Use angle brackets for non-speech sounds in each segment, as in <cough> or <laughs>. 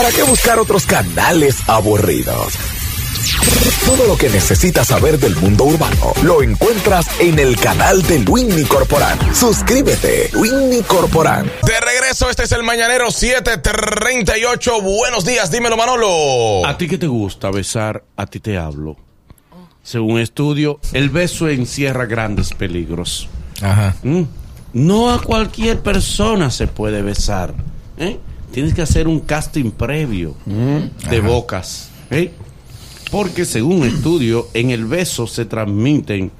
¿Para qué buscar otros canales aburridos? Todo lo que necesitas saber del mundo urbano lo encuentras en el canal de Winnie Corporán. Suscríbete, Winnie Corporán. De regreso, este es el Mañanero 738. Buenos días, dímelo Manolo. ¿A ti que te gusta besar? A ti te hablo. Según estudio, el beso encierra grandes peligros. Ajá. Mm. No a cualquier persona se puede besar. ¿eh? Tienes que hacer un casting previo de bocas. ¿eh? Porque según estudio, en el beso se transmiten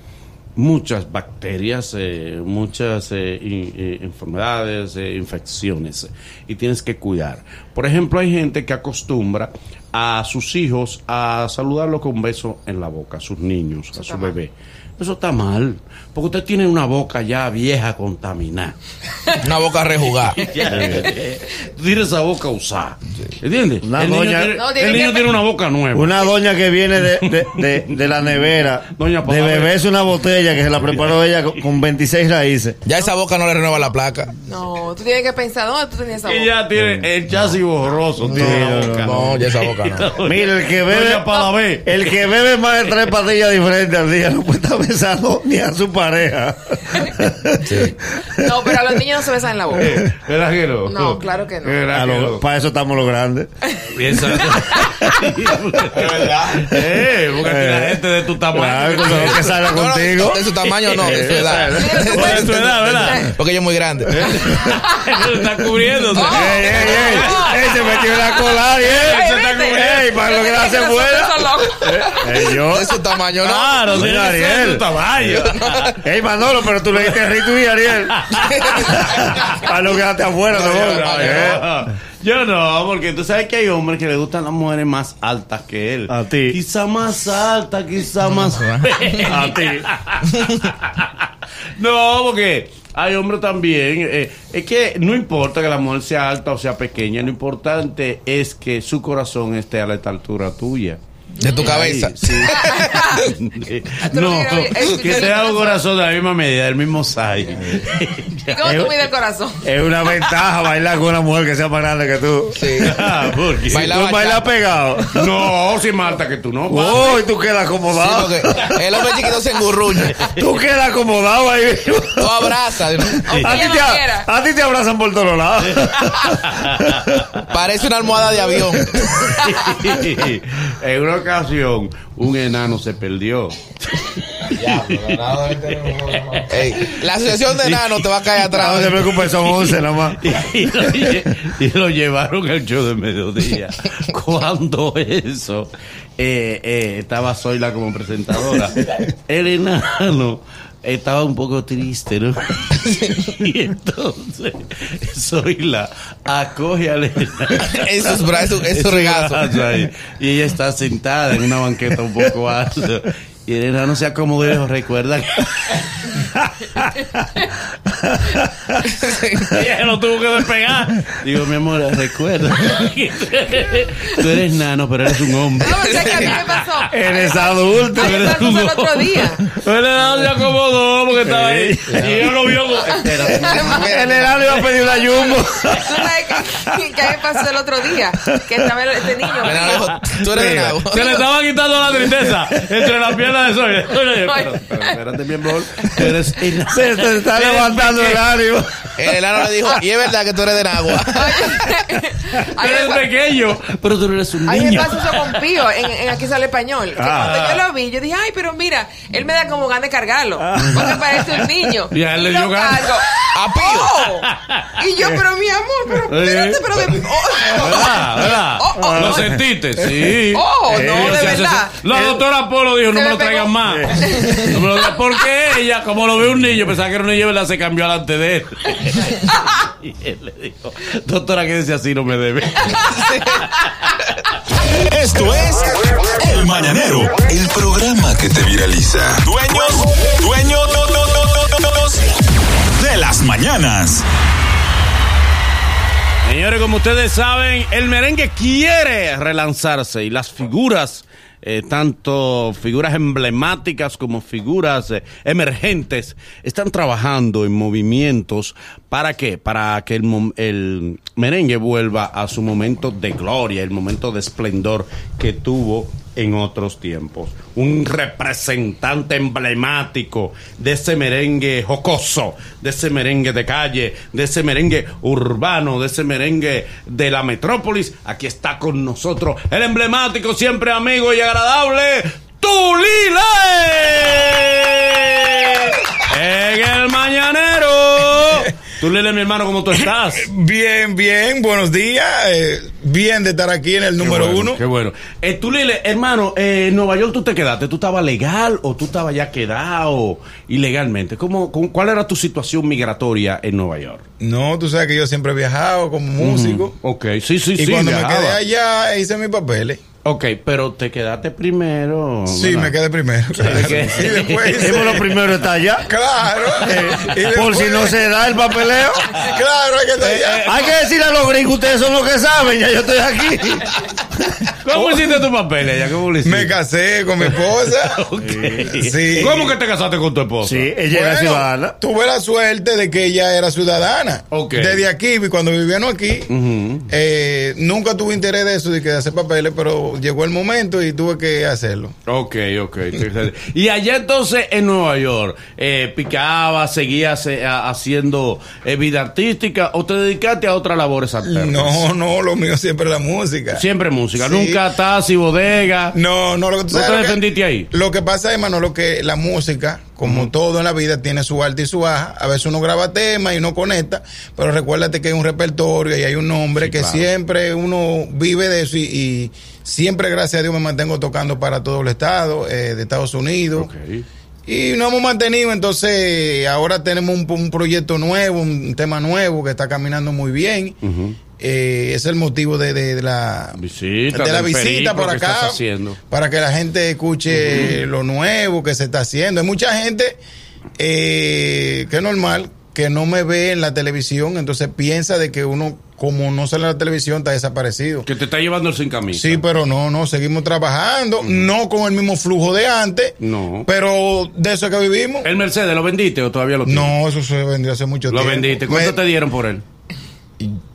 muchas bacterias, eh, muchas eh, in- eh, enfermedades, eh, infecciones. Y tienes que cuidar. Por ejemplo, hay gente que acostumbra a sus hijos a saludarlo con un beso en la boca, a sus niños, a su bebé. Eso está mal, porque usted tiene una boca ya vieja, contaminada. Una boca rejugada. <laughs> Tú tienes esa boca usada. ¿Entiendes? Una el niño, doña- tiene, No, el tiene niño que- tiene una boca nueva. Una doña que viene de, de, de, <laughs> de la nevera Doña de beberse una botella que se la preparó ella con, con 26 raíces. Ya esa boca no le renueva la placa. No, tú tienes que pensar, ¿dónde tú tenías esa Y boca? ya tiene el chasis borroso. tiene la no, boca. No, ya esa boca no. <laughs> Mira, el que bebe, el que bebe más de tres pastillas diferentes al día no puede estar besando ni a su pareja. No, pero a los niños no se besan en la boca. Eh, ¿Verdad que no? No, claro que no. ¿Verdad que lo- para eso estamos los grandes. Piensa. Eh, porque aquí la gente de tu tamaño. Claro, con lo que salga No, no, contigo. de su tamaño no, de su edad. De su edad, ¿verdad? Porque ella es muy grande. Se está cubriéndose. ¡Ey, ey, ey! ¡Ey, se metió en la cola! ¡Ey, Ey, se está cubriendo! ¡Ey, para lo que la hace Nosotros fuera! son locos. ¡Ey, yo! De su tamaño no. Claro, que ser de tu tamaño. ¡Ey, Manolo, pero tú le diste y Ariel! Para lo que afuera, No, no, yo no, Eh. Porque tú sabes que hay hombres que le gustan las mujeres más altas que él. A ti. Quizá más alta, quizá más. A ti. <laughs> no, porque hay hombres también. eh, es que no importa que la mujer sea alta o sea pequeña, lo importante es que su corazón esté a la altura tuya. De tu cabeza. Sí. <laughs> no, que sea un corazón de la misma medida, del mismo size. ¿Y <laughs> cómo tú mides el corazón? Es una ventaja bailar con una mujer que sea más grande que tú. Sí. Ah, porque- Baila Tú bailas pegado. No, <laughs> si más alta que tú no. ¡Oh! y tú quedas Sí, acomodado. porque el hombre chiquito se engurruña. Tú quedas acomodado ahí. Tú abrazas. A ti, te, a ti te abrazan por todos lados. Parece una almohada de avión. en una ocasión, un enano se perdió. Ey, la asociación de enanos te va a caer No te atrás. preocupes, son 11 nada más. <laughs> y, lo, lle- y lo llevaron al show de mediodía. <laughs> Cuando eso, eh, eh, estaba Zoila como presentadora. El enano estaba un poco triste, ¿no? <laughs> y entonces Zoila acoge al enano. Esos brazos, esos regazos. Y ella está sentada en una banqueta un poco alta. Y el enano se acomodó y dijo, recuerda que... ella lo tuvo que despegar. Digo, mi amor, recuerda tú eres nano, pero eres un hombre. No, pero ¿sabes qué a mí me pasó? Eres adulto. A mí me pasó el otro día. El enano se acomodó porque estaba ahí. Y ella lo vio. El enano iba a pedir una jumbo. ¿Tú sabes qué, qué me pasó el otro día? Que estaba este niño. Tú eres enano. Se le estaba quitando la tristeza entre las piernas de Zoila. <laughs> Pero, pero, espérate, mi amor. Tú eres. Se te está levantando el ánimo. El enano le dijo, y es verdad que tú eres de agua. A Tú eres pequeño, pero tú no eres un a mí me niño. pasó eso con Pío en, en Aquí sale español. Que Ah. cuando yo lo vi, yo dije, ay, pero mira, él me da como ganas de cargarlo. Porque parece un niño. Y a él le dio ganas. A Pío. Oh. Y yo, pero mi amor, pero espérate, pero de. Oh. ¿Verdad? ¿Verdad? Oh, oh, ¿Lo sentiste? Sí. Oh, no, Eh, de verdad. La doctora Polo dijo, no me lo traigan más. No me lo- Porque ella, como lo ve un niño, pensaba que era un niño, ¿verdad? Se cambió delante de él. <laughs> Y él le dijo, doctora, quédese así, no me debe. <laughs> Esto es El Mañanero, el programa que te viraliza. Dueños, dueños no, no, no, no, no, no, de las mañanas. Señores, como ustedes saben, el merengue quiere relanzarse y las figuras eh, tanto figuras emblemáticas como figuras eh, emergentes, están trabajando en movimientos para qué? Para que el, el merengue vuelva a su momento de gloria, el momento de esplendor que tuvo en otros tiempos. Un representante emblemático de ese merengue jocoso, de ese merengue de calle, de ese merengue urbano, de ese merengue de la metrópolis. Aquí está con nosotros el emblemático, siempre amigo y agradable, Tulile. En el mañanero. Tulile, mi hermano, ¿cómo tú estás? <laughs> Bien, bien, buenos días. eh, bien de estar aquí en el número Qué bueno, uno. Qué bueno. Eh, tú, Lile, hermano, eh, en Nueva York tú te quedaste. ¿Tú estabas legal o tú estabas ya quedado ilegalmente? ¿Cómo, cómo- ¿Cuál era tu situación migratoria en Nueva York? No, tú sabes que yo siempre he viajado como músico. Ok, sí, sí, Y sí. cuando me quedé allá hice mis papeles. Ok, pero te quedaste primero. Sí, ¿verdad? me quedé primero. claro. que- <laughs> Y después lo primero está allá. Claro. Y Por si no se da el papeleo. Claro, hay que estar allá. Hay que decirle a los gringos, ustedes son los que saben, ya yo estoy aquí. <laughs> ¿Cómo hiciste tu papel allá? ¿Cómo lo hiciste? Me casé con mi esposa. <laughs> Ok. Sí. ¿Cómo que te casaste con tu esposa? Sí, ella era Bueno, ciudadana. tuve la suerte de que ella era ciudadana. Ok. Desde aquí, cuando vivíamos aquí, Ujú. eh, nunca tuve interés de eso, de que hacer papeles, pero llegó el momento y tuve que hacerlo. Ok, ok. y allá entonces en Nueva York, eh, picaba, seguías eh, haciendo eh, vida artística o te dedicaste a otras labores alternas? No, no, lo mío siempre es la música. Siempre música, Sí. nunca taxi, bodega. No, no, lo que tú ¿No sabes te lo que- defendiste ahí? Lo que pasa es, Manolo, que la música, como todo en la vida, tiene su alta y su baja. A veces uno graba temas y uno conecta, pero recuérdate que hay un repertorio y hay un nombre Sí, que claro. siempre uno vive de eso y, y siempre, gracias a Dios, me mantengo tocando para todo el estado eh, de Estados Unidos. Y nos hemos mantenido, entonces ahora tenemos un, un proyecto nuevo, un tema nuevo que está caminando muy bien. Ujú. Eh, es el motivo de, de- de la Visita, de la visita por acá para que la gente escuche lo nuevo que se está haciendo. Hay mucha gente eh, que es normal que no me ve en la televisión, entonces piensa de que uno como no sale en la televisión está desaparecido. Que te está llevando el sin camisa. Sí, pero no, no, seguimos trabajando, no con el mismo flujo de antes, No. pero de eso es que vivimos. ¿El Mercedes lo vendiste o todavía lo tienes? No, eso se vendió hace mucho Lo tiempo. vendiste. ¿Cuánto Me- te dieron por él?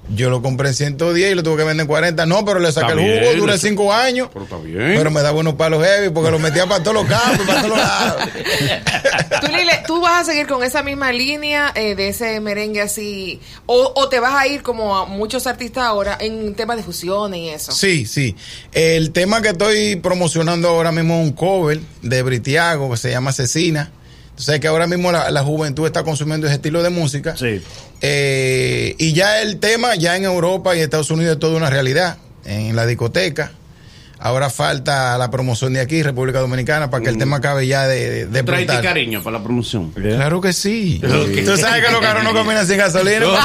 Yo lo compré en 110 y lo tuve que vender en 40. No, pero le saqué Está el jugo, bien, duré eso- 5 años. Pero está bien. Pero me da buenos palos heavy porque lo metía para todos los campos, para todos los lados. <laughs> Tú, Lile, ¿tú vas a seguir con esa misma línea eh, de ese merengue así? O, ¿O te vas a ir como a muchos artistas ahora en temas de fusiones y eso? Sí, sí. El tema que estoy promocionando ahora mismo es un cover de Britiago que se llama Asesina. Sabes que ahora mismo la, la juventud está consumiendo ese estilo de música. Sí. Eh, y ya el tema, ya en Europa y Estados Unidos es toda una realidad. En la discoteca. Ahora falta la promoción de aquí, República Dominicana, para que el tema acabe ya de, de, de cariño para la promoción. Claro que sí. Ok. Tú sabes que los carros no <laughs> caminan sin gasolina. <laughs>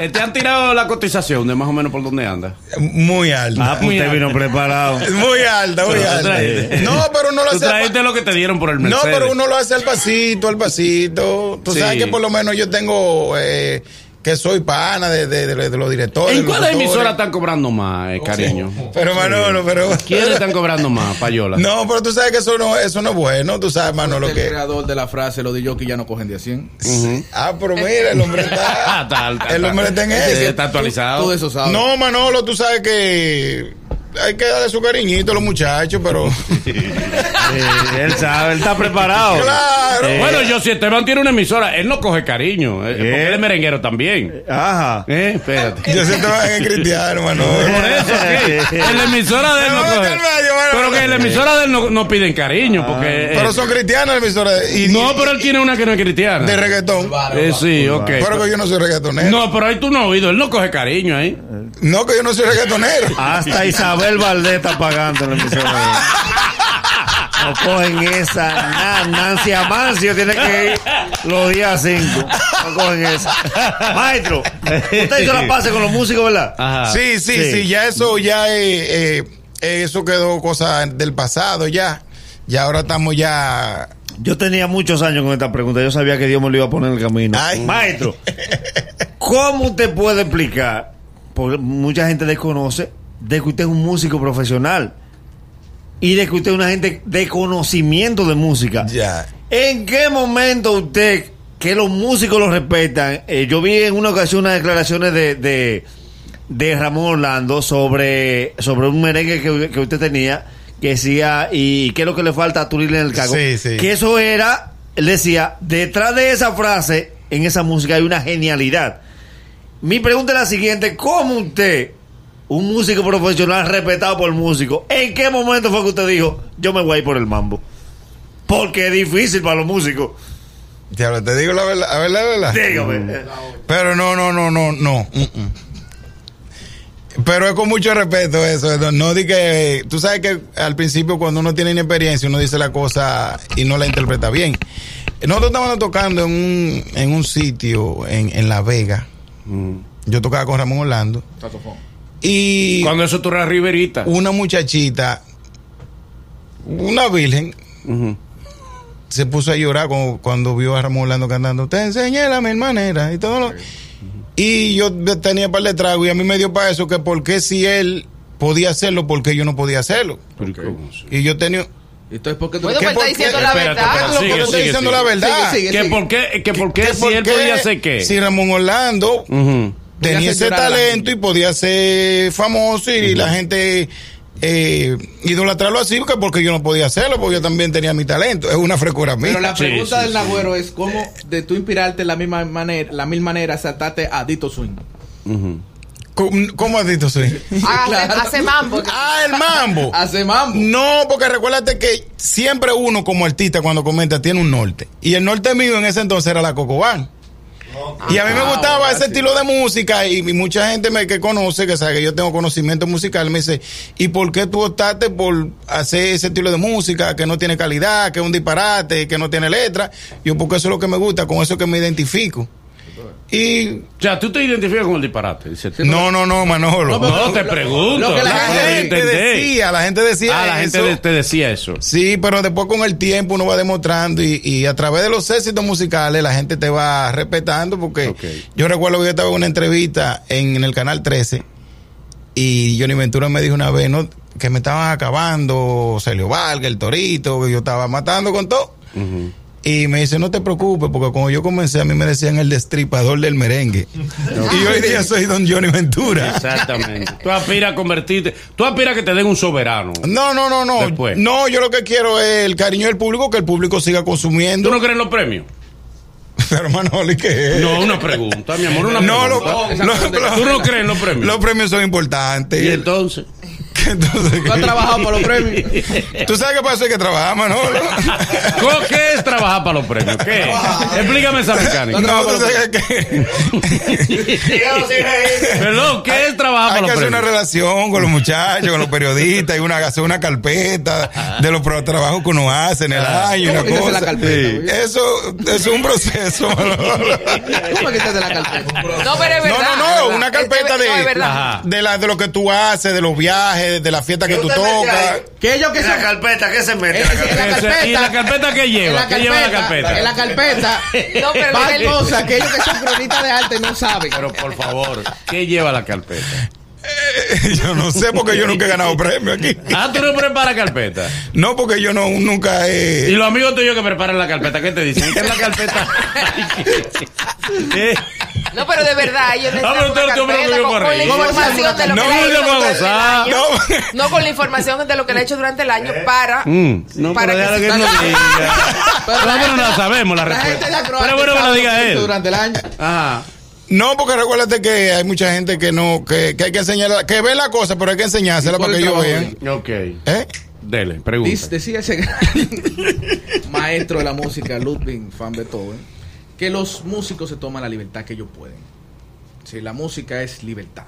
Eh, ¿Te han tirado la cotización de más o menos por dónde anda? Muy alta. Ah, pues usted vino preparado. <laughs> Muy alta, muy Pero alta. No, pero uno lo Tú hace. traíste lo que te dieron por el No, Mercedes. pero uno lo hace al pasito, al pasito. Tú Sí. sabes que por lo menos yo tengo eh, que soy pana de, de, de- de los directores. ¿En autores. emisoras están cobrando más, eh, cariño? Pero Manolo, pero. ¿Quiénes están cobrando más, Payola? No, pero tú sabes que eso no, eso no es bueno. Tú sabes, Manolo, el que. creador de la frase, lo de que ya no cogen de a 100. Ah, pero mira, el hombre está. <laughs> El hombre está en eso. Está actualizado. Todo eso sabe. No, Manolo, tú sabes que hay que darle su cariñito a los muchachos, pero. <laughs> Él sabe, él está preparado. claro. Eh, Bueno, yo si Esteban tiene una emisora, él no coge cariño, eh, porque Eh. él es merenguero también. Ajá. Eh, espérate. Yo siento que es cristiano, Por Manolo. eso, ¿qué? <laughs> En la emisora de él no Pero vete coge. al medio, bueno. Pero que en la emisora de él no, no piden cariño, porque. eh, Pero son cristianos la emisora de, y, no, pero él tiene una que no es cristiana. de reggaetón. Eh, sí, ok. Pero que yo no soy reggaetonero. No, pero ahí tú no has oído, él no coge cariño ahí. No, que yo no soy reggaetonero. Hasta <laughs> Isabel Valdés está pagando en la emisora. No cogen esa. Na- Nancy Amancio tiene que ir los días 5. No cogen esa. Maestro, usted hizo la pase con los músicos, ¿verdad? Ajá. Sí, sí, Sí. sí, ya eso ya eh, eh, eso quedó cosa del pasado ya. Ya ahora estamos ya Yo tenía muchos años con esta pregunta. Yo sabía que Dios me lo iba a poner en el camino. Ay. Maestro, <laughs> ¿cómo usted puede explicar? Porque mucha gente desconoce de que usted es un músico profesional. y de que usted es una gente de conocimiento de música. Ya. ¿En qué momento usted, que los músicos lo respetan, eh, yo vi en una ocasión unas declaraciones de, de, de Ramón Orlando sobre, sobre un merengue que, que usted tenía, que decía, ¿y qué es lo que le falta a Turil en el cago? Sí, sí. Que eso era, él decía, detrás de esa frase, en esa música hay una genialidad. Mi pregunta es la siguiente, ¿cómo usted, un músico profesional respetado por el músico, en qué momento fue que usted dijo, yo me voy a ir por el mambo? Porque es difícil para los músicos. Diablo, te digo la verdad, la verdad, la verdad. Dígame. Pero no, no, no, no, no. mm, mm. Pero es con mucho respeto eso. No, no di que. Tú sabes que al principio, cuando uno tiene inexperiencia, uno dice la cosa y no la interpreta bien. Nosotros estábamos tocando en un, en un sitio en, en La Vega. Yo tocaba con Ramón Orlando. Y Cuando eso tú eras riverita. una muchachita, una virgen, Ujú. se puso a llorar cuando, cuando vio a Ramón Orlando cantando. Te enseñé la mil maneras y todo lo. Y yo tenía par de tragos y a mí me dio para eso que por qué si él podía hacerlo, por qué yo no podía hacerlo. Pero, ¿y yo tenía. Entonces, ¿por qué tú Bueno, ¿Qué por está qué? diciendo la verdad. espérate, Yo sigue, estoy diciendo sigue. la verdad. Sigue, ¿Que sigue. por qué, que por qué Que si por él qué podía hacer qué? Si Ramón Orlando Ujú. Tenía ese talento y podía ser famoso y la gente eh, idolatrarlo así porque, porque yo no podía hacerlo porque yo también tenía mi talento es una frescura mía Pero la pregunta sí, del sí, Nagüero es cómo de tú inspirarte la misma manera, la mil manera saltarte a Dito Swing. Ujú. ¿Cómo, cómo has dicho <laughs> sí? Hace, Claro. hace mambo. ah el mambo <laughs> Hace mambo. no porque recuérdate que siempre uno como artista cuando comenta tiene un norte y el norte mío en ese entonces era la Cocobán y a mí me Ah, gustaba ese estilo de música y, mucha gente me, que conoce, que sabe que yo tengo conocimiento musical, me dice, ¿y por qué tú optaste por hacer ese estilo de música que no tiene calidad, que es un disparate, que no tiene letra? Yo porque eso es lo que me gusta, con eso es que me identifico. Y O sea, tú te identificas con el disparate. Dice, no, no, no, Manolo. No, No, te pregunto. lo que la gente decía, la gente decía Ah, la gente eso. te decía eso. Sí, pero después con el tiempo uno va demostrando y, y a través de los éxitos musicales la gente te va respetando porque yo recuerdo que yo estaba en una entrevista en, en el canal 13 y Johnny Ventura me dijo una vez ¿no? que me estaban acabando Celio Vargas, el Torito, que yo estaba matando con todo. Ujú. Y me dice, no te preocupes, porque cuando yo comencé a mí me decían el destripador del merengue. <laughs> y hoy día soy don Johnny Ventura. Exactamente. Tú aspiras a convertirte. Tú aspiras a que te den un soberano. No, no, no, no. Después. No, yo lo que quiero es el cariño del público, que el público siga consumiendo. ¿Tú no crees en los premios? <laughs> Pero Manoli, ¿qué es? No, una pregunta, mi amor, una No, lo- pregunta. lo- lo- ¿Tú no crees en los premios? Los premios son importantes. Y entonces. <laughs> Entonces, ¿Tú has trabajado por los premios? <laughs> ¿Tú sabes qué pasa? Hay que trabajar, Manolo. <laughs> ¿Cómo- ¿Qué es trabajar para los premios? ¿Qué? Explícame esa mecánica. No, tú sabes que Perdón, ¿qué es trabajar hay para que los hacer una premios? relación con los muchachos, con los periodistas, y una, hacer una carpeta de los trabajos que uno hace en el año. ¿Cómo Una que cosa. la carpeta? Eso, eso es un proceso, Manolo. ¿Cómo que la carpeta? No, pero es No, verdad. no, no, una Es- carpeta es- no, es de, de, la, de lo que tú haces, de los viajes, de la fiesta que ¿Qué tú tocas. Que ellos que En la carpeta, ¿qué se mete? Carpeta. ¿Y la carpeta qué lleva? En la ¿Qué lleva la carpeta? En la carpeta. <laughs> No, pero que- cosas que ellos que son cronistas de arte no saben. Pero por favor, ¿qué lleva la carpeta? <laughs> Yo no sé porque yo nunca he ganado premio aquí. Ah, tú no preparas carpeta. <laughs> No, porque yo no nunca Y he. los amigos tuyos que preparan la carpeta, ¿qué te dicen? ¿Qué es la carpeta? <laughs> ¿Qué? No, pero de verdad, ellos Ah, pero usted- carpeta dio con, con la información de lo No, que le ha yo hecho no durante el gozar. año. No. No con la información de lo que le ha hecho durante el año para... Mm, no, Para pero que que no diga. No, la no la sabemos la La respuesta. Acroarte Pero bueno que lo diga él. Durante el año. Ajá. No, porque recuérdate que hay mucha gente que no, que, que hay que enseñar, que ve la cosa, pero hay que enseñársela para que ellos vean. Ok. ¿Eh? Dele, pregunta. Dice- decía ese gran <laughs> maestro de la música, Ludwig van Beethoven, que los músicos se toman la libertad que ellos pueden. Si la música es libertad.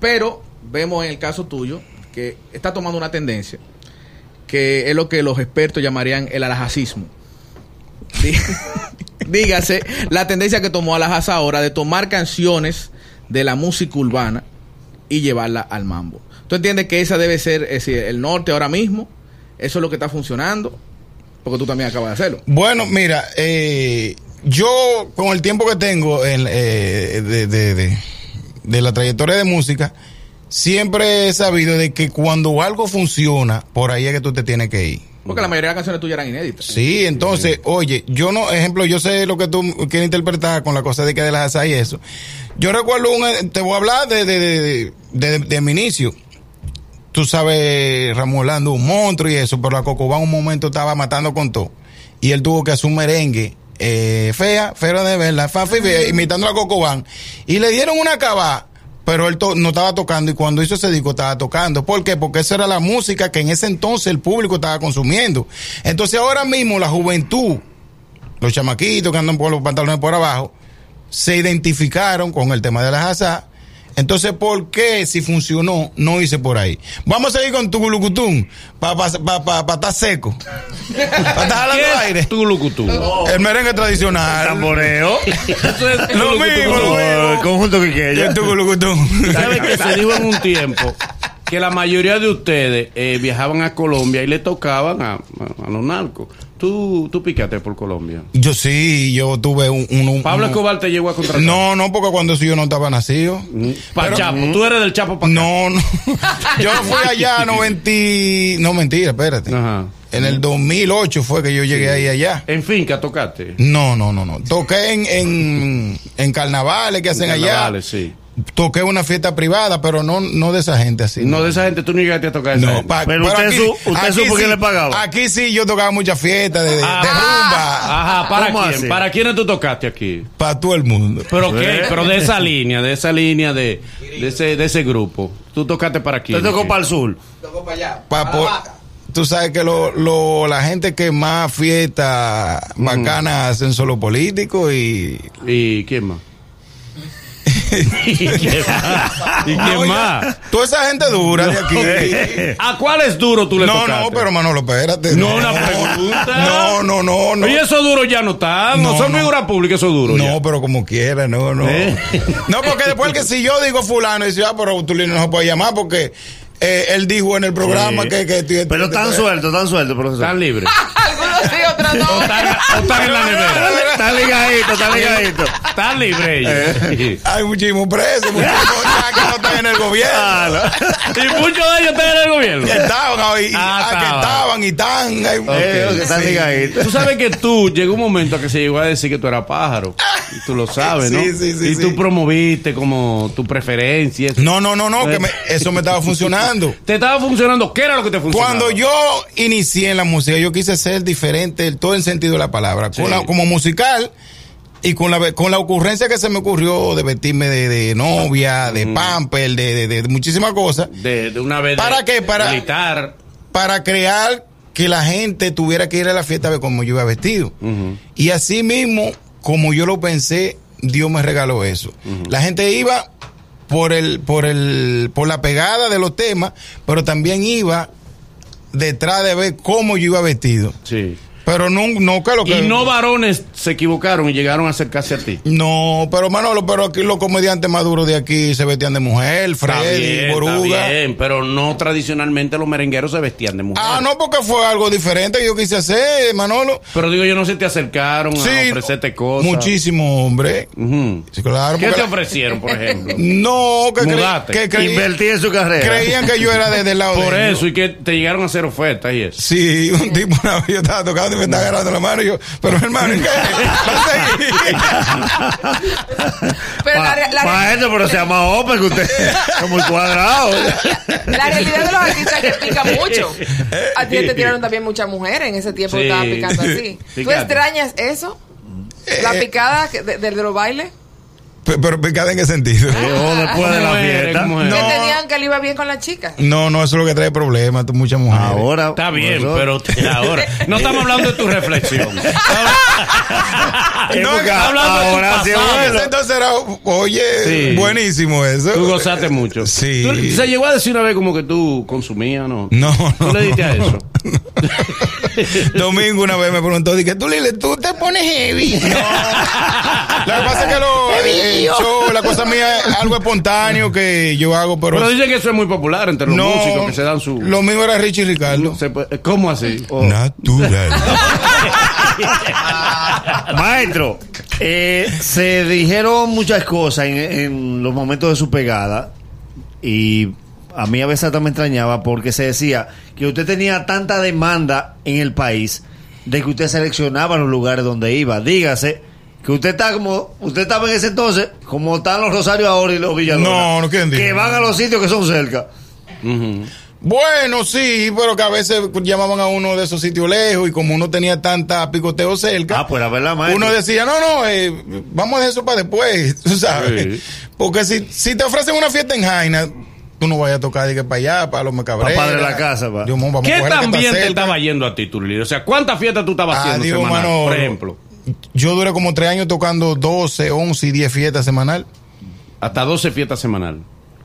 Pero vemos en el caso tuyo que está tomando una tendencia que es lo que los expertos llamarían el alajacismo. <laughs> Dí- Dígase, la tendencia que tomó Alajas ahora de tomar canciones de la música urbana y llevarla al mambo. ¿Tú entiendes que esa debe ser el norte ahora mismo? Eso es lo que está funcionando. Porque tú también acabas de hacerlo. Bueno, mira, eh, yo con el tiempo que tengo en, eh, de- de la trayectoria de música, siempre he sabido de que cuando algo funciona, por ahí es que tú te tienes que ir. Porque la mayoría de las canciones tuyas eran inéditas. Sí, entonces, oye, yo no, ejemplo, yo sé lo que tú quieres interpretar con la cosa de que de las asas y eso. Yo recuerdo un, te voy a hablar de, de, de, mi inicio. Tú sabes, Ramón Orlando, un monstruo y eso, pero la Cocobán un momento estaba matando con todo. Y él tuvo que hacer un merengue eh, fea, fea de verla, fa, fi, fi, imitando a Cocobán. Y le dieron una cava, pero él no estaba tocando y cuando hizo ese disco estaba tocando. ¿Por qué? Porque esa era la música que en ese entonces el público estaba consumiendo. Entonces ahora mismo la juventud, los chamaquitos que andan por los pantalones por abajo, se identificaron con el tema de las asas. Entonces, ¿por qué si funcionó no hice por ahí? Vamos a seguir con tu gulucutún para pa, pa, pa- pa estar seco. Para estar jalando ¿Qué aire. es tu lucutú? El merengue tradicional. Tamboreo. Es Lo mismo, lo el mismo. conjunto Y Quiqueya. el. ¿Sabes que se dijo en un tiempo que la mayoría de ustedes eh, viajaban a Colombia y le tocaban a, a- a los narcos? Tú, tú picaste por Colombia. Yo sí, yo tuve un... un- un- Pablo Escobar te llegó a contratar. No, no, porque cuando eso yo no estaba nacido. Pa' Pero- Chapo. Tú eres del Chapo para No, no. <laughs> Yo fui allá 90... No, mentira, espérate. Ajá. En el 2008 fue que yo llegué ahí allá. En finca tocaste. No, no, no, no. Toqué en, en, en carnavales que hacen allá. Carnavales, sí. Toqué una fiesta privada, pero no, no de esa gente así. No de esa gente, tú no llegaste a tocar esa No, gente. pa- Pero usted su- usted supo quién le pagaba. Aquí sí yo tocaba muchas fiestas de, de, de rumba Ajá, ¿para ¿Cómo quién? así? ¿Para quiénes tú tocaste aquí? para todo el mundo. ¿Pero qué? Pero de esa línea, de esa línea de, de, ese, de ese grupo. ¿Tú tocaste para quién? Te tocó para el sur. Pa- por- tú sabes que lo, lo, la gente que más fiestas bacanas hacen son los políticos y... ¿Y quién más? <laughs> ¿Y quién más? ¿Y más? Toda esa gente dura de aquí. ¿A cuál es duro tú le No, tocaste? no, pero Manolo, espérate. No, una pregunta. No, no, no, no. Oye, eso duro ya no está. No, No, son no. figuras públicas, eso duro No, ya. pero como quiera, no, no. ¿Eh? No, porque después que si yo digo fulano, dice, ah, pero tú no se puede llamar porque eh, él dijo en el programa Sí. que... que Pero tan <laughs> suelto, tan suelto, profesor. Están libres. Algunos sí, otros no. O están, están en la nevera. Está ligadito, está ligadito. Están libres ellos. <laughs> Hay muchísimos presos, muchísimos <laughs> que no están en el gobierno. Y muchos de ellos están en el Que gobierno. estaban, ahí, Ah, ah, que estaban. estaban y están. Hay- Eh, que están Sí. ligaditos. Tú sabes que tú llegó un momento que se llegó a decir que tú eras pájaro. Y tú lo sabes, ¿no? Sí, sí, sí, y tú sí. promoviste como tu preferencia. eso. No, no, no, no, que me- eso me estaba funcionando. Te estaba funcionando. ¿Qué era lo que te funcionaba? Cuando yo inicié en la música, yo quise ser diferente en todo el sentido de la palabra. Con Sí. la- como musical y con la, con la ocurrencia que se me ocurrió de vestirme de, de novia, de pamper, de, de- de muchísimas cosas, De, una vez. ¿Para qué? Para- Militar. para crear que la gente tuviera que ir a la fiesta a ver cómo yo iba vestido. Y así mismo, como yo lo pensé, Dios me regaló eso. La gente iba por el, por el, por la pegada de los temas, pero también iba detrás de ver cómo yo iba vestido. Sí. Pero no, no que lo que. Y no varones se equivocaron y llegaron a acercarse a ti. No, pero Manolo, pero aquí los comediantes maduros de aquí se vestían de mujer, Está Freddy, bien, Boruga. está bien, pero no tradicionalmente los merengueros se vestían de mujer. Ah, no, porque fue algo diferente que yo quise hacer, Manolo. Pero digo, yo no sé, te acercaron Sí, a ofrecerte cosas. Muchísimo, hombre. Sí, claro, ¿Qué te la- ofrecieron, por ejemplo? <laughs> No, que, Mudate. que creí- Invertí en su carrera. creían que yo era desde el lado Por de ellos. eso, y que te llegaron a hacer ofertas y eso. Sí, un tipo una vez yo estaba tocando y me estaba agarrando la mano y yo, pero hermano, ¿en qué? Va a seguir. Pero la, re- la, Maestro, pero se llama Open, que usted es muy cuadrado. la realidad de los artistas es que pica mucho. A ti te tiraron también muchas mujeres en ese tiempo que Sí. estaban picando así. <laughs> ¿Tú Picante. extrañas eso? ¿La Eh, picada que- de, de los bailes? Pe- Pero picada en qué sentido. O después de la fiesta. No. tenían que le iba bien con las chicas. No, no, eso es lo que trae problemas, tú, muchas mujeres. Ahora. Está bien, pero ahora. No estamos hablando de tu reflexión. <laughs> No, que hablando de tu ahora sí es pasado. bueno. Entonces era, oye, Sí. buenísimo eso. Tú gozaste mucho. Sí. ¿Tú- se llegó a decir una vez como que tú consumías, ¿no? No, ¿Tú no. le diste a eso? <laughs> Domingo una vez me preguntó, dije, tú Lile, tú te pones heavy. <laughs> No. Lo que pasa es que lo, <laughs> el show, la cosa mía es algo espontáneo que yo hago, pero, Pero dicen que eso es muy popular entre los no. músicos que se dan su. Lo mío era Richie Ricardo. ¿Cómo así? Oh. Natural. Maestro, eh, se dijeron muchas cosas en, en los momentos de su pegada y a mí a veces hasta me extrañaba porque se decía que usted tenía tanta demanda en el país de que usted seleccionaba los lugares donde iba. Dígase que usted está como, usted estaba en ese entonces, como están los Rosarios ahora y los Villalobos. No, no quieren. Que van a los sitios que son cerca. Bueno, sí, pero que a veces llamaban a uno de esos sitios lejos y como uno tenía tanta picoteo cerca, Ah, pues la verdad, maestro. uno decía, no, no, eh, vamos a dejar eso para después, <laughs> tú sabes. Sí. Porque si, si te ofrecen una fiesta en Jaina, tú no vayas a tocar de que para allá, para los Cabrera. Pa' Padre la Casa, pa. Dios vamos ¿Qué tan bien te estaba yendo a ti, Tulio? O sea, ¿cuántas fiestas tú estabas haciendo Adiós, semanal, por ejemplo? Yo duré como tres años tocando 12, 11 y 10 fiestas semanal. Hasta 12 fiestas semanal.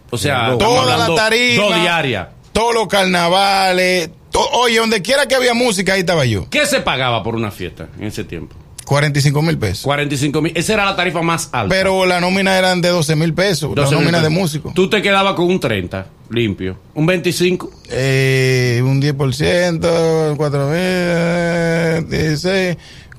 O sea, Toda la tarima. Dos diarias. Todos los carnavales. to- oye, donde quiera que había música, ahí estaba yo. ¿Qué se pagaba por una fiesta en ese tiempo? 45 mil pesos. 45 mil. Esa era la tarifa más alta. Pero la nómina eran de 12 mil pesos. 12 la nómina de pesos. músico. Tú te quedabas con un 30 limpio. Un 25. Eh, un 10%, 4 mil, 16,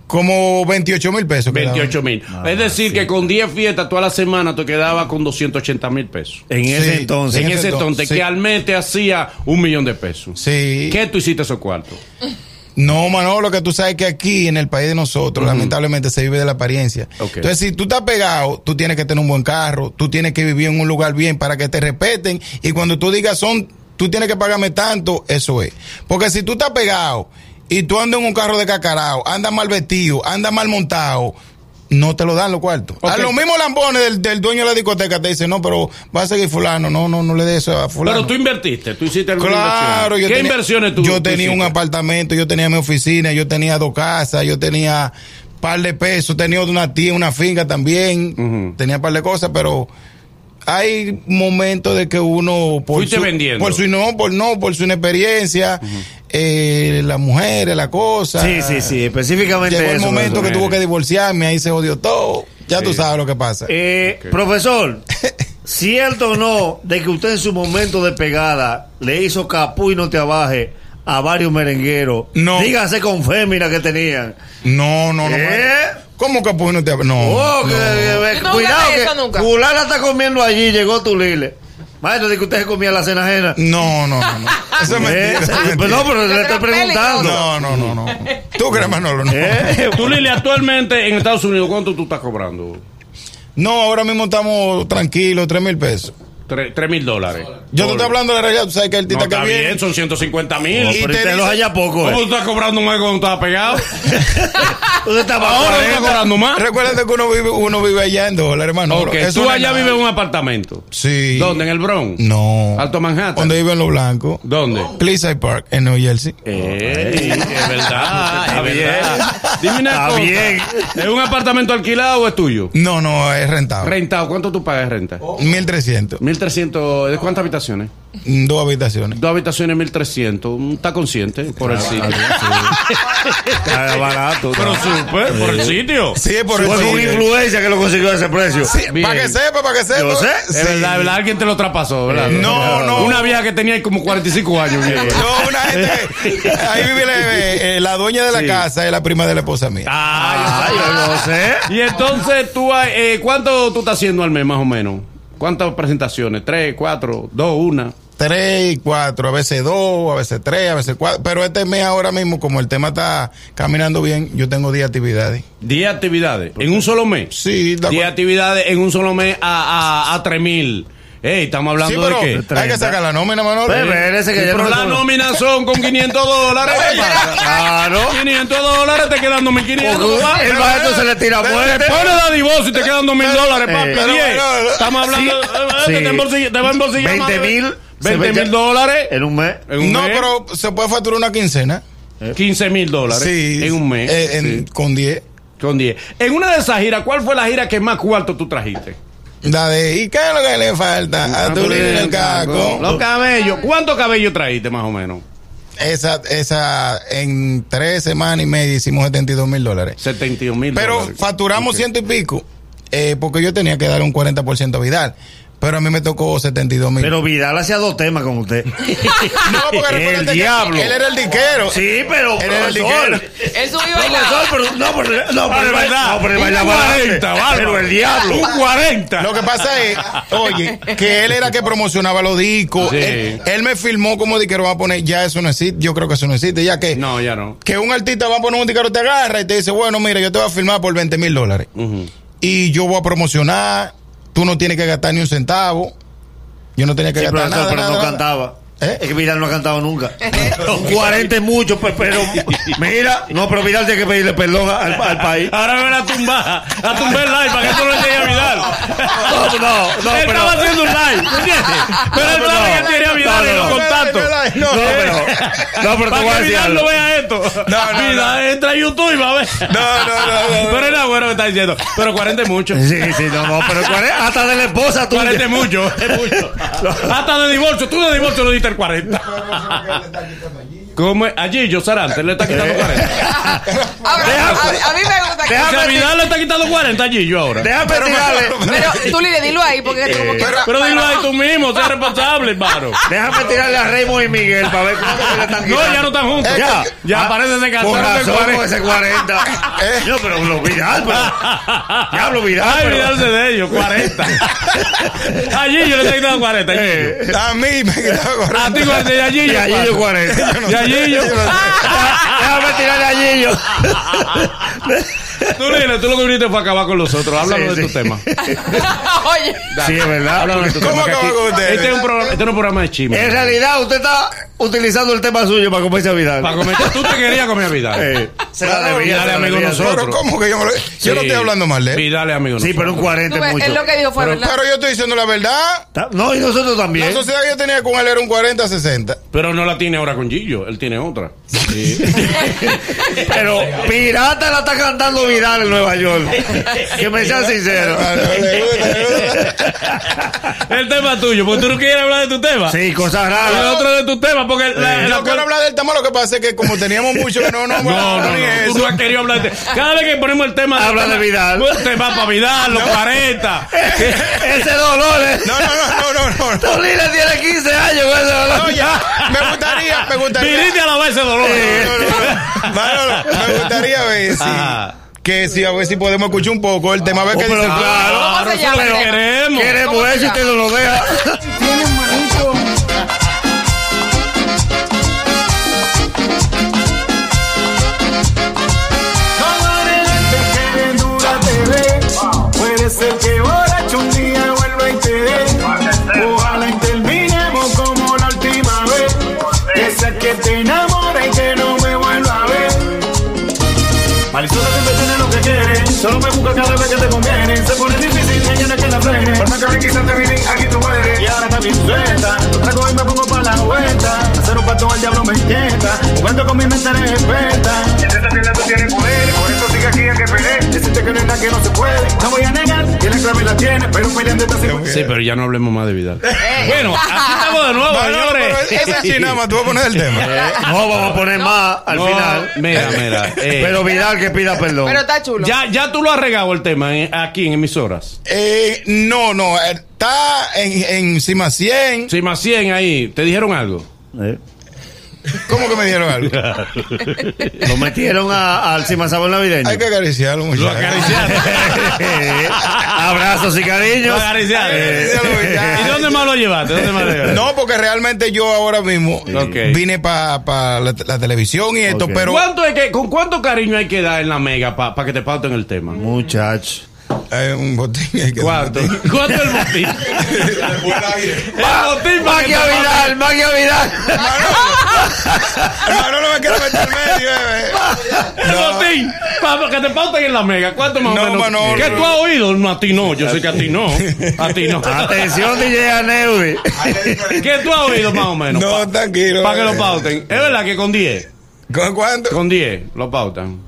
como 28 mil pesos. quedaban. 28 mil. es decir, que con 10 fiestas toda la semana te quedabas con 280 mil pesos. En ese Sí, entonces. en ese entonces, entonces, que sí. al mes te hacía un millón de pesos. Sí. ¿Qué tú hiciste esos cuartos? No, Manolo, que tú sabes que aquí en el país de nosotros, lamentablemente, se vive de la apariencia. Entonces, si tú estás pegado, tú tienes que tener un buen carro, tú tienes que vivir en un lugar bien para que te respeten. Y cuando tú digas son, tú tienes que pagarme tanto, eso es. Porque si tú estás pegado y tú andas en un carro de cacarao, andas mal vestido, andas mal montado, no te lo dan los cuartos. A los mismos lambones del, del dueño de la discoteca te dicen, no, pero va a seguir fulano, no, no, no le des eso a fulano. Pero tú invertiste, tú hiciste alguna Claro, inversión. yo ¿Qué tenía, inversiones tú Yo tú tenía un apartamento, yo tenía mi oficina, yo tenía dos casas, yo tenía par de pesos, tenía una tía, una finca también, Ujú. tenía par de cosas, pero hay momentos de que uno por Fuiste su, vendiendo. por su no, por no, por su inexperiencia, eh, las mujeres, la cosa. Sí, sí, sí, específicamente Llegó el eso, momento que tuvo que divorciarme, ahí se odió todo. Ya tú Sí. sabes lo que pasa. Eh, Profesor, <laughs> ¿cierto o no de que usted en su momento de pegada le hizo capú y no te abaje a varios merengueros? No. Dígase con fémina que tenían. no, no, no. ¿Eh? ¿Cómo que pues no te No. Oh, que- no. que- ¿Tú no cuidado que nunca? fulana está comiendo allí, llegó tu lile. Maestro, de que usted se comía la cena ajena. No, no, no, no. <laughs> Eso es mentira. Eh, eso es pues mentira. no, pero le Pero estoy preguntando. No, no, no, no. Tú crees, Manolo, no. Eh, Tú, Lili, actualmente en Estados Unidos, ¿cuánto tú estás cobrando? No, ahora mismo estamos tranquilos, tres mil pesos. Tre- Tres mil dólares. Yo te estoy hablando de la realidad, tú sabes que el No, tita está que viene. bien, son 150 mil. No, Y pero te los haya poco. ¿Cómo eh. tú estás cobrando más cuando estás pegado? <laughs> Usted estaba Ahora tú estás 40. cobrando más. Recuerda que uno vive, uno vive allá en dólares, hermano. Ok, Eso tú no allá nada. vives en un apartamento. Sí. ¿Dónde? ¿En el Bronx? No. Alto Manhattan. Donde viven los blancos. ¿Dónde? Cliffside Park, en New Jersey. Ey, es verdad, <laughs> Está es bien. verdad. Dime una Está cosa. bien. ¿Es un apartamento alquilado o es tuyo? No, no, es rentado. Rentado. ¿Cuánto tú pagas de renta? 1300. 1300. ¿De cuántas habitaciones? Dos habitaciones. Dos habitaciones, 1300. ¿Está consciente por el sitio? Está barato. Pero súper, por el sitio. Sí, por Fue eso. con influencia que lo consiguió a ese precio. Para que sepa, para que sepa. Yo sé. Es Sí. verdad, es verdad. Alguien te lo traspasó, ¿verdad? No, no. Una vieja que tenía ahí como 45 años. viejo. No, una gente. <laughs> Ahí vive la, eh, eh, la dueña de la casa, es la prima de la esposa mía. Ah, Ay, yo no sé. Y entonces tú, eh, ¿cuánto tú estás haciendo al mes más o menos? ¿Cuántas presentaciones? ¿Tres, cuatro, dos, una? Tres y cuatro, a veces dos, a veces tres, a veces cuatro. Pero este mes ahora mismo, como el tema está caminando bien, yo tengo 10 actividades. ¿Diez actividades? ¿En un solo mes? Sí, de Diez acuerdo. actividades en un solo mes a, a, a tres mil. Ey, estamos Sí, hablando pero de qué? hay que 30. sacar la nómina, Manolo. Pues, espérese que ya Pero no las nóminas son con 500 dólares. ¿Qué pasa? Claro. 500 dólares te quedan 2.500. Porque papá. el maestro se le tira Pero- muerte. Te pones a divorcio y te quedan 2.000 dólares, papi. pero- 10. pero- Estamos hablando. Sí. eh, Sí. Te, va a embolsillar 20 más de- mil. 20 mil dólares. En un mes. no, pero se puede facturar una quincena. 15 mil dólares Sí. en un mes. eh, Sí, Con 10. Con 10. En una de esas giras, ¿cuál fue la gira que más cuarto tú trajiste? La de, ¿y qué es lo que le falta? A tu líder en el caco. Los cabellos. ¿Cuántos cabellos trajiste más o menos? Esa, esa, en tres semanas y media hicimos 72 mil dólares. 71 mil Pero dólares. facturamos ciento y pico, eh, porque yo tenía que dar un 40% a Vidal. Pero a mí me tocó 72 mil. Pero Vidal hacía dos temas con usted. <laughs> no, porque el que diablo. Él era el diquero. Sí, pero Él era el diquero. Él subió Profesor, pero no, pero no, pero baila- verdad. no, pero bailaba 40, antes. bárbaro. Pero el diablo. Un 40. Lo que pasa es, <laughs> oye, que él era que promocionaba los discos. Sí. Él, él me filmó como diquero, va a poner, ya eso no existe. Yo creo que eso no existe, ya que, No, ya no. que un artista va a poner un diquero, te agarra y te dice, bueno, mira, yo te voy a filmar por 20 mil dólares. Ujú. Y yo voy a promocionar, tú no tienes que gastar ni un centavo. Yo no tenía que Sí, gastar profesor, nada, pero nada, no nada. cantaba. ¿Eh? Es que Vidal no ha cantado nunca. <laughs> Un 40 es mucho, pe- pero mira, no, pero Vidal tiene que pedirle perdón al, al país. Ahora me la tumba, a tumbar el live para que esto no le llegue a Vidal. No, no, no, él pero- estaba haciendo un live, ¿me entiendes? Pero él No, sabe no, que tiene a Vidal en los no, contactos. no, No, pero, no, pero <laughs> te voy a decir Vidal no vea esto. No, no, Vidal entra a YouTube y va a ver. No, no, no. Pero bueno que está diciendo. Pero 40 es mucho. Sí, sí, no, no, pero 40 hasta de la esposa tuya. 40 es mucho, es mucho. <laughs> Hasta de divorcio, tú de divorcio lo diste el 40. ¿Cómo es? Allí yo Sarante le está quitando 40. <laughs> Ahora, Deja- a, a mí me gusta que. deja- sea, Vidal le está quitando 40 allí yo ahora. Déjame tirarle, Pero tú, Lili, dilo ahí, porque como que. Pero dilo ahí tú mismo, sé responsable, hermano. déjame tirarle a Raymond y Miguel para ver cómo se le están No, quitando. ya no están juntos. Ya, Ya Ah, parece se Con casaron del razón, con 40. ese 40. <laughs> Yo, pero lo Vidal, pero. <laughs> Diablo, Vidal. Ay, pero- Vidal se de ellos, 40. Allí yo le estoy quitando 40. Eh, A mí me quitaba A 40. ti 40 y allí y yo. allí yo 40. Y allí yo. <laughs> Déjame tirarle allí yo. <laughs> Tú, Lile, tú lo que viniste fue acabar con los otros. Háblanos Sí, de sí. tu tema. <laughs> Oye. Sí, es verdad. Háblanos de tu ¿Cómo tema. aquí- con ustedes? Este es un programa, este no es un programa de chisme. En realidad, usted está utilizando el tema suyo para comerse a Vidal. Para cometer, tú te querías comer a Vidal. Eh, se la debía, Vidal se la es amigo nosotros. Pero ¿cómo que yo me lo- Yo no estoy hablando mal de él. Vidal es amigo Sí, pero un nosotros. 40 Tú es mucho. él lo que dijo fue verdad. Pero yo estoy diciendo la verdad. No, y nosotros La también. sociedad que yo tenía con él era un 40-60. Pero no la tiene ahora con Gillo, él tiene otra. <laughs> <laughs> Pero Pirata la está cantando Vidal en Nueva York. Que me sea sincero. <laughs> <laughs> El tema tuyo, porque tú no quieres hablar de tu tema. Sí, cosas El raras. otro de tu tema, porque la, la- No quiero hablar del tema, lo que pasa es que como teníamos mucho que no, no, No, no, no, ni tú eso. no has querido hablar de Cada vez que ponemos el tema Habla de Vidal. Te va para Vidal, los 40. Ese dolor es. No, no, no, no, no, no. Tolile tiene 15 años con ese dolor. No, ya. Me gustaría, me gustaría. Viniste a la vez ese dolor. No, no, no. Manolo, me gustaría ver si. Que si a ver si podemos escuchar un poco el tema, a ver qué Oh, pero dice. claro. Queremos. Queremos ¿Cómo se eso y usted no lo deja. <laughs> frene. Por Pato al diablo me inquieta. Cuento con mi mente eres experta. Y esta tienda tú tienes poder. Por eso sigue aquí a que peleé. Decirte que no es nada que no se puede. No voy a negar que la clave la tiene. Pero peleando esta sí. Sí, pero ya no hablemos más de Vidal. Bueno, aquí estamos de nuevo, Manolo, pero señores. ese chinama, tú vas a poner el tema. <laughs> No, vamos a poner más al No, final. Mira, mira. eh, Pero Vidal que pida perdón. Pero está chulo. ya, ya tú lo has regado el tema eh, aquí en emisoras. Eh, no, no, eh, está en, en Cima 100. Si más 100 ahí, ¿te dijeron algo? Eh. ¿Cómo que me dieron algo? <laughs> Lo metieron a- al cimasabón navideño. Hay que acariciarlo, muchachos. Lo acariciaron. <laughs> Abrazos y Lo cariños. acariciaron. Eh, ¿Y dónde más lo llevaste? ¿Dónde más lo llevaste? No, porque realmente yo ahora mismo Ok. vine para la, la televisión y esto, pero ¿Cuánto es que, ¿Con cuánto cariño hay que dar en la mega para que te pauten el tema? Muchacho. Hay un botín. hay que- ¿Cuánto? ¿Cuánto es el botín? el botín para Más que que te a pauten. Vidal, más que a Vidal. Hermano, no me quiero meter en medio, eh. El botín para que te pauten en la mega. ¿Cuánto más No, o menos? Manolo. ¿Qué tú has oído? No, a ti no. Yo sé que a ti no. A ti no. Atención, DJ Aneudi. ¿Qué tú has oído más o menos? No, tranquilo. Para que lo eh. pauten. Es verdad que con 10. ¿Con cuánto? Con 10 lo pautan.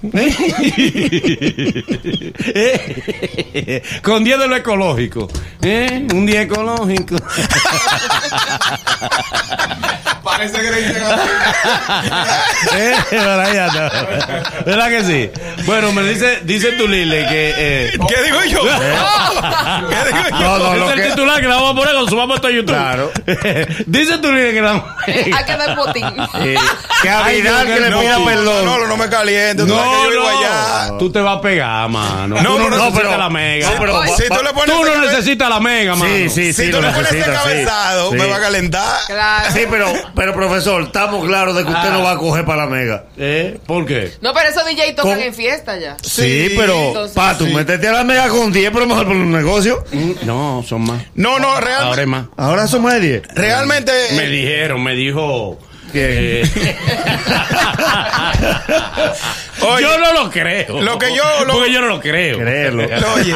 <laughs> Con 10 de lo ecológico. ¿Eh? Un 10 ecológico. <laughs> Parece que le dicen <laughs> Eh, anda. ¿Verdad que sí? Bueno, me dice, dice tu Lile que. Eh, ¿Qué digo yo? ¿Qué digo yo? No, no, es lo el que- titular que la vamos a poner cuando subamos esto a YouTube. Claro. <laughs> dice tu Lile que la. Hay que dar botín. Eh, que a Vidal no, que le no, pida no, perdón. No, no, no me sabes que No, yo no, allá. tú te vas a pegar, mano. No, no, no, no, necesitas pero- la mega. no, pero Si tú le pones tú no necesitas la mega, mano. Sí, sí, sí. Si tú le pones ese cabezado, me va a calentar. Claro. Sí, pero, pero profesor, estamos claros de que usted Ah. no va a coger para la mega. ¿Eh? ¿Por qué? No, pero esos DJ tocan Con- en fiesta ya. Sí, Sí, pero, entonces- pa, tú sí. métete a la mega con 10, pero mejor por un negocio. Mm, No, son más. No, no, Ahora es más. Ahora somos de 10. realmente. Me dijeron, me dijo. Eh, <laughs> Oye, yo no lo creo. lo que yo- lo- Porque yo no lo creo. Créelo. Oye,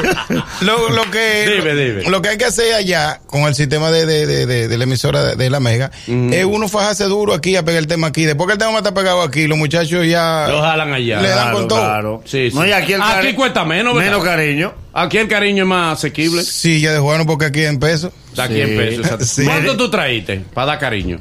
lo, lo que Dime, dime. lo que hay que hacer allá con el sistema de, de, de, de- de la emisora de, de la Mega es uno fajarse duro aquí a pegar el tema aquí. Después que el tema está pegado aquí, los muchachos ya Lo jalan allá. le dan Claro, con todo. claro. Sí, sí. No, y aquí el Aquí cari- cuesta menos, ¿verdad? Menos cariño. Aquí el cariño es más asequible. Sí, ya de Juano porque aquí en pesos. Da aquí Sí. en pesos. <laughs> ¿Cuánto tú traíste para dar cariño?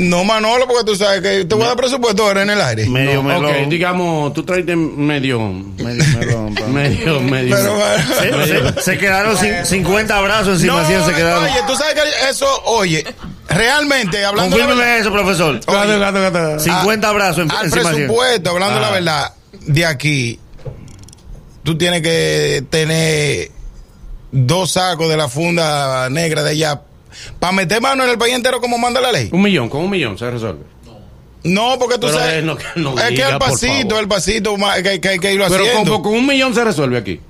No, Manolo, porque tú sabes que te voy a dar presupuesto ahora en el aire. Medio No, melón. digamos, tú traiste medio. Medio melón. <laughs> Medio, medio. Pero, bueno. Se, se- se quedaron cin- 50 abrazos encima, no, así se quedaron. oye, tú sabes que eso, oye, realmente, hablando de la Confírmeme verdad, eso, profesor. Oye, Gato, gato, gato. 50 abrazos en, al encima presupuesto, hablando Ah. la verdad, de aquí, tú tienes que tener dos sacos de la funda negra de allá para meter mano en el país entero como manda la ley. Un millón, con un millón se resuelve. No, porque tú Pero sabes. es no- que no es que diga, el pasito, el pasito que, que, que hay que irlo Pero con un millón se resuelve aquí.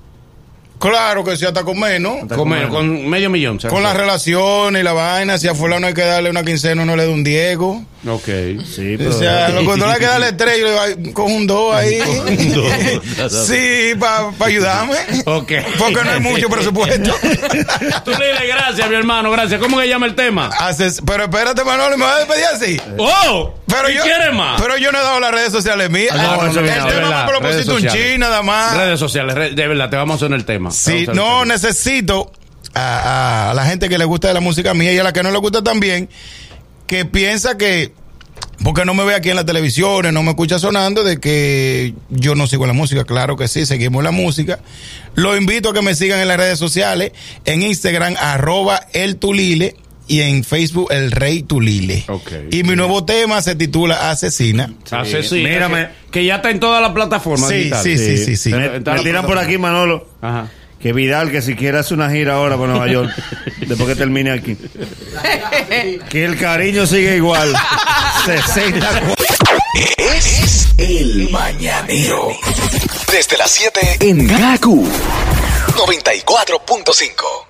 Claro que sí, hasta con menos. Con, menos, con medio millón se Con las relaciones y la vaina, si a fulano hay que darle una quincena, no le da un Diego. Ok. Sí, O pero. sea, lo cuando le hay que darle tres, yo le digo, "Ay, con un dos ahí. <laughs> <laughs> sí, para ayudarme. Ok. Porque no hay mucho presupuesto. <laughs> Tú dile gracias, mi hermano, gracias. ¿Cómo que llama el tema? Haces- pero espérate, Manolo, me vas a despedir así. ¡Oh! Pero ¿Y yo, más? Pero yo no he dado las redes sociales mías. Ah, no, el tema ¿verdad? me lo pusiste un nada más. Redes sociales, de verdad, te vamos a hacer el tema. Sí, no, tema. necesito a, a- a la gente que le gusta de la música mía y a la que no le gusta también, que piensa que, porque no me ve aquí en la televisión, no me escucha sonando, de que yo no sigo la música. Claro que sí, seguimos la música. Lo invito a que me sigan en las redes sociales, en Instagram, arroba el tulile. Y en Facebook, El Rey Tulile. Y mi nuevo tema se titula Asesina. Asesina, Mírame. Que, que ya está en todas las plataformas Sí, sí, sí, sí, sí. Me, me tiran por aquí, Manolo. Ajá. Que Vidal, que si quiere hacer una gira ahora por Nueva York, <laughs> después que termine aquí. <laughs> que el cariño sigue igual. <laughs> 60 Es el mañanero. Desde las 7 en Gaku 94.5.